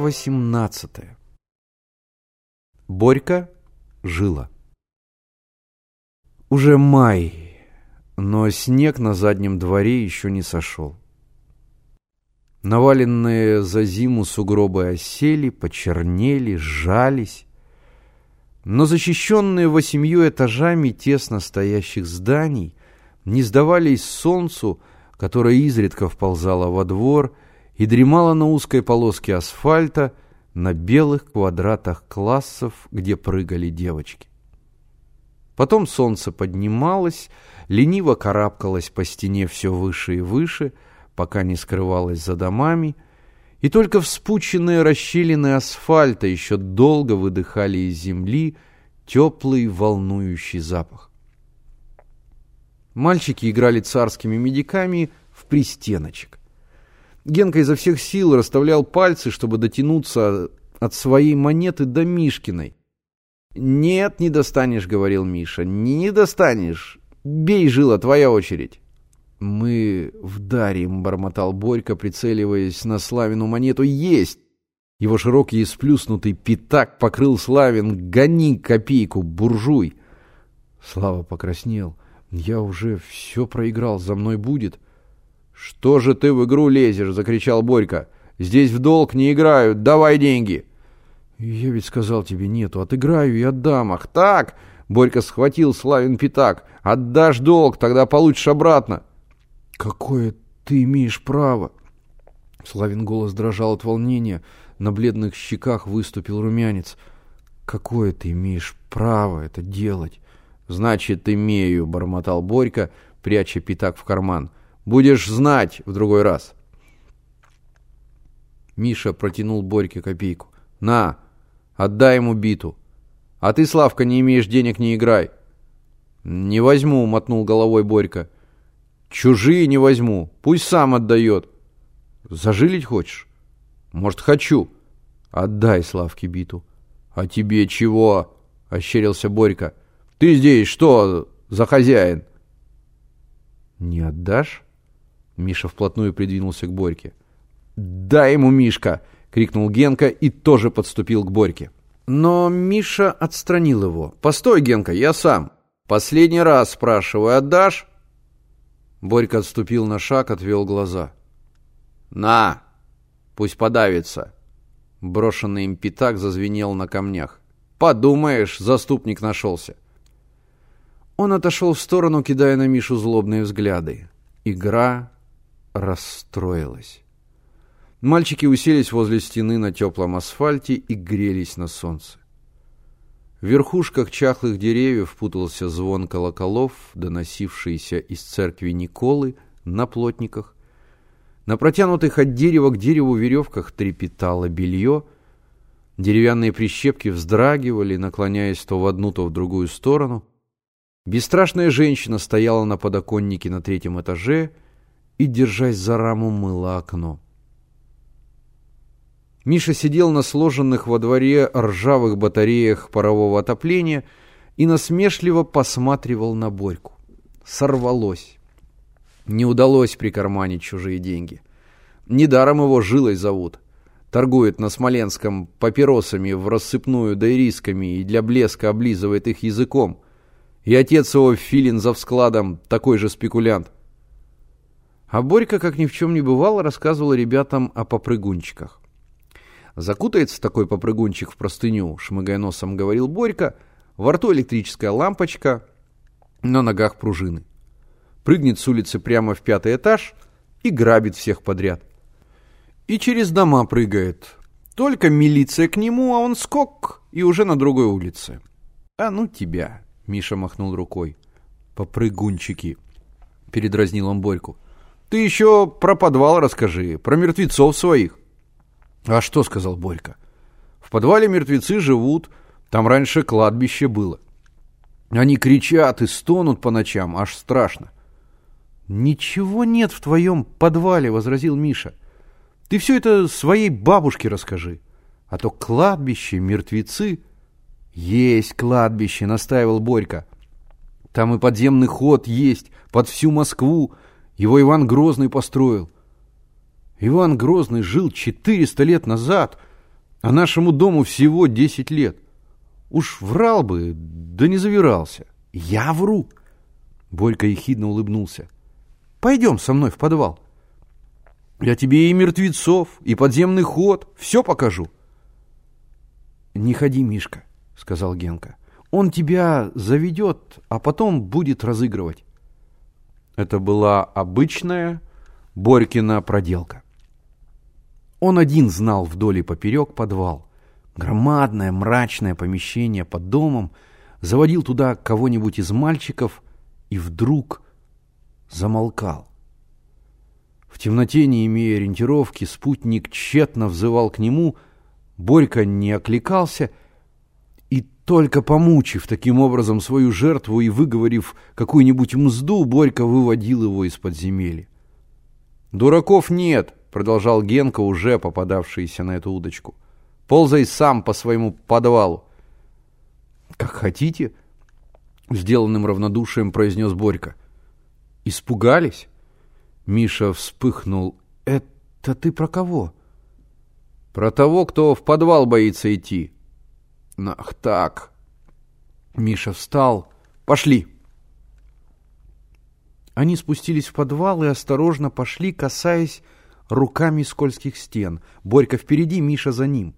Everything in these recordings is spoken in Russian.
Глава 18 Борька жила. Уже май, но снег на заднем дворе еще не сошел. Наваленные за зиму сугробы осели, почернели, сжались. Но защищенные восемью этажами тесно стоящих зданий не сдавались солнцу, которое изредка вползало во двор и дремало на узкой полоске асфальта на белых квадратах классов, где прыгали девочки. Потом солнце поднималось, лениво карабкалось по стене все выше и выше, пока не скрывалось за домами, и только вспученные расщелины асфальта еще долго выдыхали из земли теплый волнующий запах. Мальчики играли царскими медиками в пристеночек. Генка изо всех сил расставлял пальцы, чтобы дотянуться от своей монеты до Мишкиной. «Нет, не достанешь», — говорил Миша, — «не достанешь. Бей, жила, твоя очередь». «Мы вдарим», — бормотал Борька, прицеливаясь на Славину монету. «Есть!» Его широкий и сплюснутый пятак покрыл Славин. «Гони копейку, буржуй!» Слава покраснел. «Я уже все проиграл, за мной будет». «Что же ты в игру лезешь?» — закричал Борька. «Здесь в долг не играют, давай деньги!» «Я ведь сказал тебе нету, отыграю и отдам. Ах так!» Борька схватил Славин пятак. «Отдашь долг, тогда получишь обратно». «Какое ты имеешь право?» Славин голос дрожал от волнения. На бледных щеках выступил румянец. «Какое ты имеешь право это делать?» «Значит, имею», — бормотал Борька, пряча пятак в карман. «Будешь знать в другой раз». Миша протянул Борьке копейку. «На, отдай ему биту. А ты, Славка, не имеешь денег, не играй». «Не возьму», — мотнул головой Борька. Чужие не возьму, пусть сам отдает. Зажилить хочешь? Может, хочу. Отдай Славке биту. А тебе чего? Ощерился Борька. Ты здесь что за хозяин? Не отдашь? Миша вплотную придвинулся к Борьке. «Дай ему, Мишка!» — крикнул Генка и тоже подступил к Борьке. Но Миша отстранил его. «Постой, Генка, я сам. Последний раз спрашиваю, отдашь?» Борька отступил на шаг, отвел глаза. «На! Пусть подавится!» Брошенный им пятак зазвенел на камнях. «Подумаешь, заступник нашелся!» Он отошел в сторону, кидая на Мишу злобные взгляды. Игра расстроилась. Мальчики уселись возле стены на теплом асфальте и грелись на солнце. В верхушках чахлых деревьев путался звон колоколов, доносившийся из церкви Николы на плотниках. На протянутых от дерева к дереву веревках трепетало белье. Деревянные прищепки вздрагивали, наклоняясь то в одну, то в другую сторону. Бесстрашная женщина стояла на подоконнике на третьем этаже и, держась за раму, мыла окно. Миша сидел на сложенных во дворе ржавых батареях парового отопления и насмешливо посматривал на Борьку. Сорвалось. Не удалось прикарманить чужие деньги. Недаром его жилой зовут. Торгует на Смоленском папиросами в рассыпную да ирисками и для блеска облизывает их языком. И отец его Филин за вскладом такой же спекулянт. А Борька, как ни в чем не бывало, рассказывал ребятам о попрыгунчиках. Закутается такой попрыгунчик в простыню, шмыгая носом, говорил Борька, во рту электрическая лампочка, на ногах пружины. Прыгнет с улицы прямо в пятый этаж и грабит всех подряд. И через дома прыгает. Только милиция к нему, а он скок и уже на другой улице. А ну тебя, Миша махнул рукой. Попрыгунчики, передразнил он Борьку. Ты еще про подвал расскажи, про мертвецов своих. «А что?» — сказал Борька. «В подвале мертвецы живут, там раньше кладбище было. Они кричат и стонут по ночам, аж страшно». «Ничего нет в твоем подвале», — возразил Миша. «Ты все это своей бабушке расскажи. А то кладбище, мертвецы...» «Есть кладбище», — настаивал Борька. «Там и подземный ход есть, под всю Москву. Его Иван Грозный построил». Иван Грозный жил 400 лет назад, а нашему дому всего 10 лет. Уж врал бы, да не завирался. Я вру. Борька ехидно улыбнулся. Пойдем со мной в подвал. Я тебе и мертвецов, и подземный ход, все покажу. Не ходи, Мишка, сказал Генка. Он тебя заведет, а потом будет разыгрывать. Это была обычная Борькина проделка. Он один знал вдоль и поперек подвал. Громадное мрачное помещение под домом. Заводил туда кого-нибудь из мальчиков и вдруг замолкал. В темноте, не имея ориентировки, спутник тщетно взывал к нему. Борька не окликался только помучив таким образом свою жертву и выговорив какую-нибудь мзду, Борька выводил его из подземелья. «Дураков нет!» продолжал Генка, уже попадавшийся на эту удочку. Ползай сам по своему подвалу. Как хотите, сделанным равнодушием произнес Борька. Испугались? Миша вспыхнул. Это ты про кого? Про того, кто в подвал боится идти. Ах так. Миша встал. Пошли. Они спустились в подвал и осторожно пошли, касаясь руками скользких стен. Борька впереди, Миша за ним.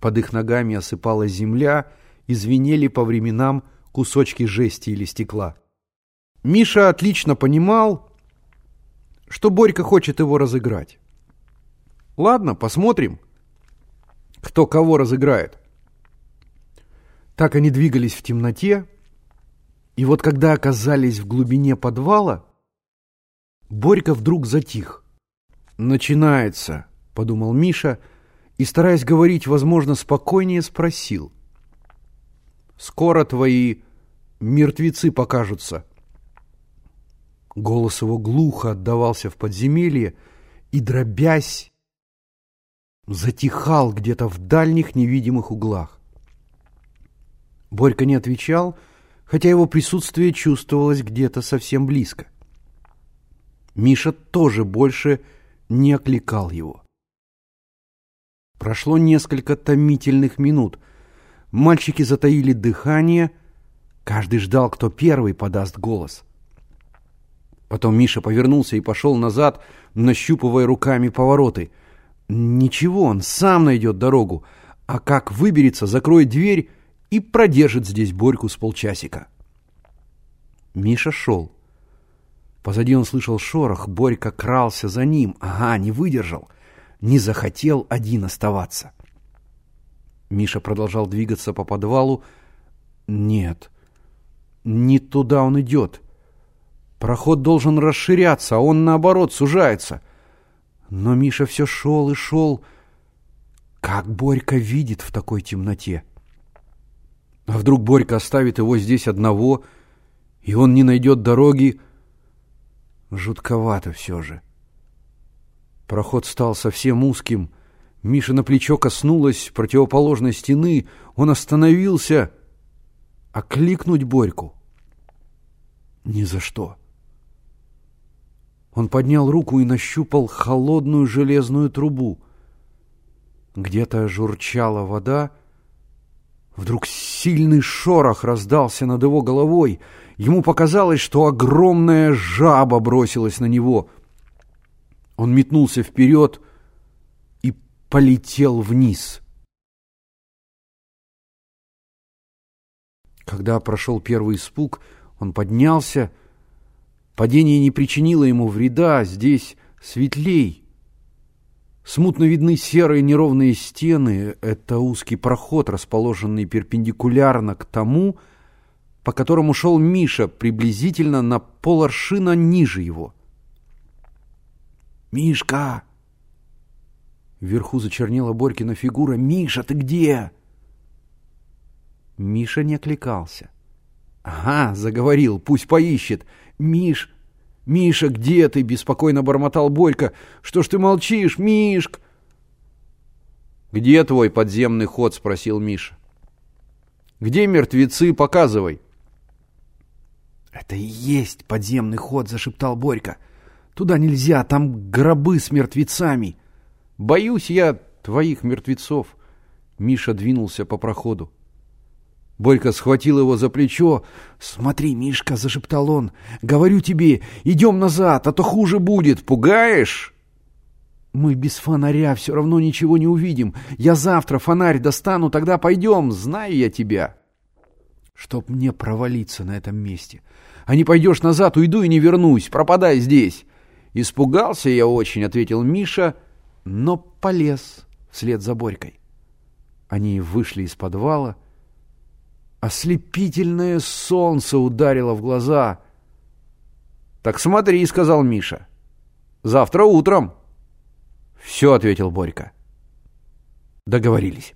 Под их ногами осыпалась земля, и звенели по временам кусочки жести или стекла. Миша отлично понимал, что Борька хочет его разыграть. Ладно, посмотрим, кто кого разыграет. Так они двигались в темноте, и вот когда оказались в глубине подвала, Борька вдруг затих. «Начинается», — подумал Миша, и, стараясь говорить, возможно, спокойнее спросил. «Скоро твои мертвецы покажутся». Голос его глухо отдавался в подземелье и, дробясь, затихал где-то в дальних невидимых углах. Борька не отвечал, хотя его присутствие чувствовалось где-то совсем близко. Миша тоже больше не окликал его. Прошло несколько томительных минут. Мальчики затаили дыхание, каждый ждал, кто первый подаст голос. Потом Миша повернулся и пошел назад, нащупывая руками повороты. Ничего, он сам найдет дорогу, а как выберется, закроет дверь и продержит здесь Борьку с полчасика. Миша шел. Позади он слышал шорох, Борька крался за ним. Ага, не выдержал. Не захотел один оставаться. Миша продолжал двигаться по подвалу. Нет, не туда он идет. Проход должен расширяться, а он, наоборот, сужается. Но Миша все шел и шел. Как Борька видит в такой темноте? А вдруг Борька оставит его здесь одного, и он не найдет дороги, Жутковато все же. Проход стал совсем узким. Миша на плечо коснулась противоположной стены. Он остановился. Окликнуть Борьку? Ни за что. Он поднял руку и нащупал холодную железную трубу. Где-то журчала вода. Вдруг сильный шорох раздался над его головой — Ему показалось, что огромная жаба бросилась на него. Он метнулся вперед и полетел вниз. Когда прошел первый испуг, он поднялся. Падение не причинило ему вреда, здесь светлей. Смутно видны серые неровные стены. Это узкий проход, расположенный перпендикулярно к тому, по которому шел Миша, приблизительно на поларшина ниже его. «Мишка!» Вверху зачернела Борькина фигура. «Миша, ты где?» Миша не окликался. «Ага, заговорил, пусть поищет. Миш, Миша, где ты?» — беспокойно бормотал Борька. «Что ж ты молчишь, Мишк?» «Где твой подземный ход?» — спросил Миша. «Где мертвецы? Показывай». «Это и есть подземный ход», — зашептал Борька. Туда нельзя, там гробы с мертвецами. Боюсь я твоих мертвецов. Миша двинулся по проходу. Борька схватил его за плечо. «Смотри, Мишка!» — зашептал он. «Говорю тебе, идем назад, а то хуже будет. Пугаешь?» «Мы без фонаря все равно ничего не увидим. Я завтра фонарь достану, тогда пойдем. Знаю я тебя». «Чтоб мне провалиться на этом месте. А не пойдешь назад, уйду и не вернусь. Пропадай здесь». «Испугался я очень», — ответил Миша, но полез вслед за Борькой. Они вышли из подвала. Ослепительное солнце ударило в глаза. «Так смотри», — сказал Миша. «Завтра утром». «Все», — ответил Борька. Договорились.